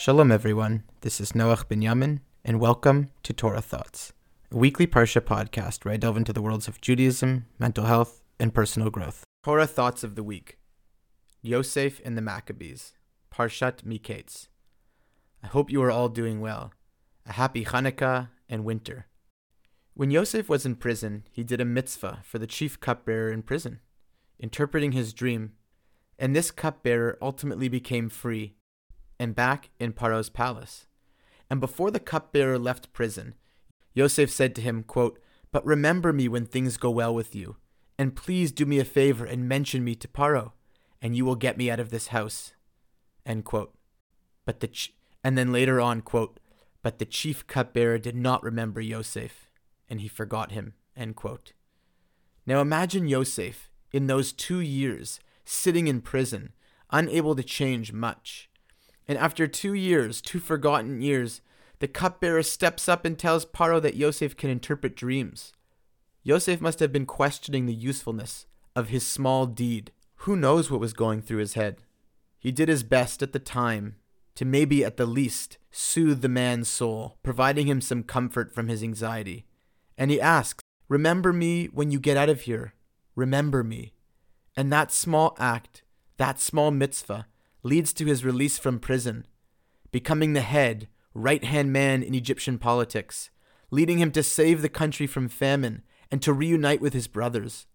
Shalom, everyone. This is Noach Binyamin, and welcome to Torah Thoughts, a weekly Parsha podcast where I delve into the worlds of Judaism, mental health, and personal growth. Torah Thoughts of the Week Yosef and the Maccabees, Parshat Miketz. I hope you are all doing well. A happy Hanukkah and winter. When Yosef was in prison, he did a mitzvah for the chief cupbearer in prison, interpreting his dream, and this cupbearer ultimately became free and back in Paro's palace. And before the cupbearer left prison, Yosef said to him, quote, But remember me when things go well with you, and please do me a favor and mention me to Paro, and you will get me out of this house. But the ch- and then later on, quote, But the chief cupbearer did not remember Yosef, and he forgot him. Now imagine Yosef in those two years sitting in prison, unable to change much and after two years, two forgotten years, the cupbearer steps up and tells Paro that Yosef can interpret dreams. Yosef must have been questioning the usefulness of his small deed. Who knows what was going through his head? He did his best at the time to maybe at the least soothe the man's soul, providing him some comfort from his anxiety. And he asks, Remember me when you get out of here. Remember me. And that small act, that small mitzvah, leads to his release from prison, becoming the head, right hand man in Egyptian politics, leading him to save the country from famine and to reunite with his brothers,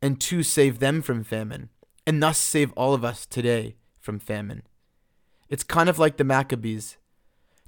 and to save them from famine, and thus save all of us today from famine. It's kind of like the Maccabees.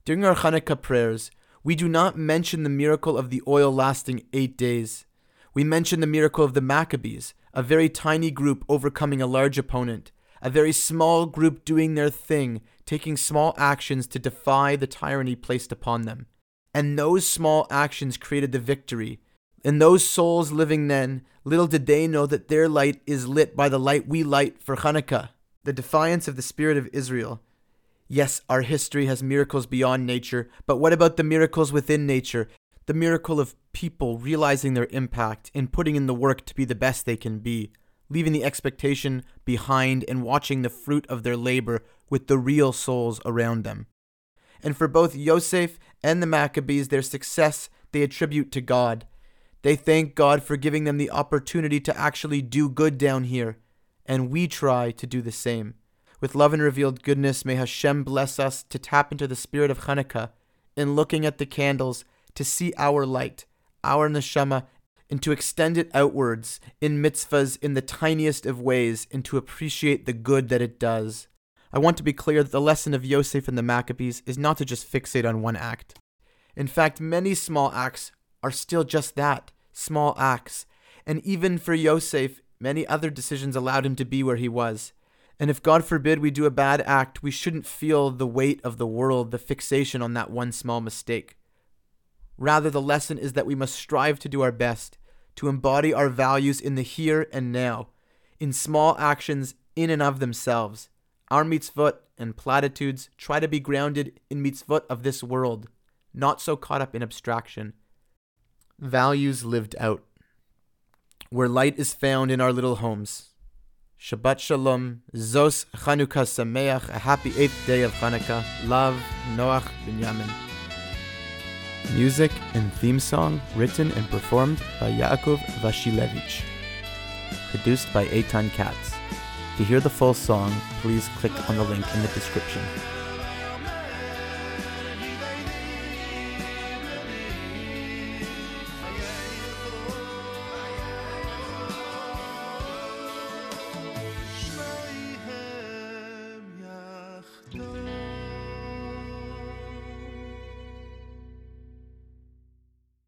During our Hanukkah prayers, we do not mention the miracle of the oil lasting eight days. We mention the miracle of the Maccabees, a very tiny group overcoming a large opponent, a very small group doing their thing, taking small actions to defy the tyranny placed upon them. And those small actions created the victory. And those souls living then, little did they know that their light is lit by the light we light for Hanukkah. The defiance of the spirit of Israel. Yes, our history has miracles beyond nature, but what about the miracles within nature? The miracle of people realizing their impact and putting in the work to be the best they can be leaving the expectation behind and watching the fruit of their labor with the real souls around them. And for both Yosef and the Maccabees, their success they attribute to God. They thank God for giving them the opportunity to actually do good down here, and we try to do the same. With love and revealed goodness, may Hashem bless us to tap into the spirit of Hanukkah in looking at the candles to see our light, our neshama, and to extend it outwards in mitzvahs in the tiniest of ways and to appreciate the good that it does. I want to be clear that the lesson of Yosef and the Maccabees is not to just fixate on one act. In fact, many small acts are still just that small acts. And even for Yosef, many other decisions allowed him to be where he was. And if God forbid we do a bad act, we shouldn't feel the weight of the world, the fixation on that one small mistake. Rather, the lesson is that we must strive to do our best, to embody our values in the here and now, in small actions in and of themselves. Our mitzvot and platitudes try to be grounded in mitzvot of this world, not so caught up in abstraction. Values lived out. Where light is found in our little homes. Shabbat Shalom, Zos Chanukah Sameach, a happy eighth day of Hanukkah. Love, Noach Binyamin. Music and theme song written and performed by Yaakov Vashilevich. Produced by Eitan Katz. To hear the full song, please click on the link in the description.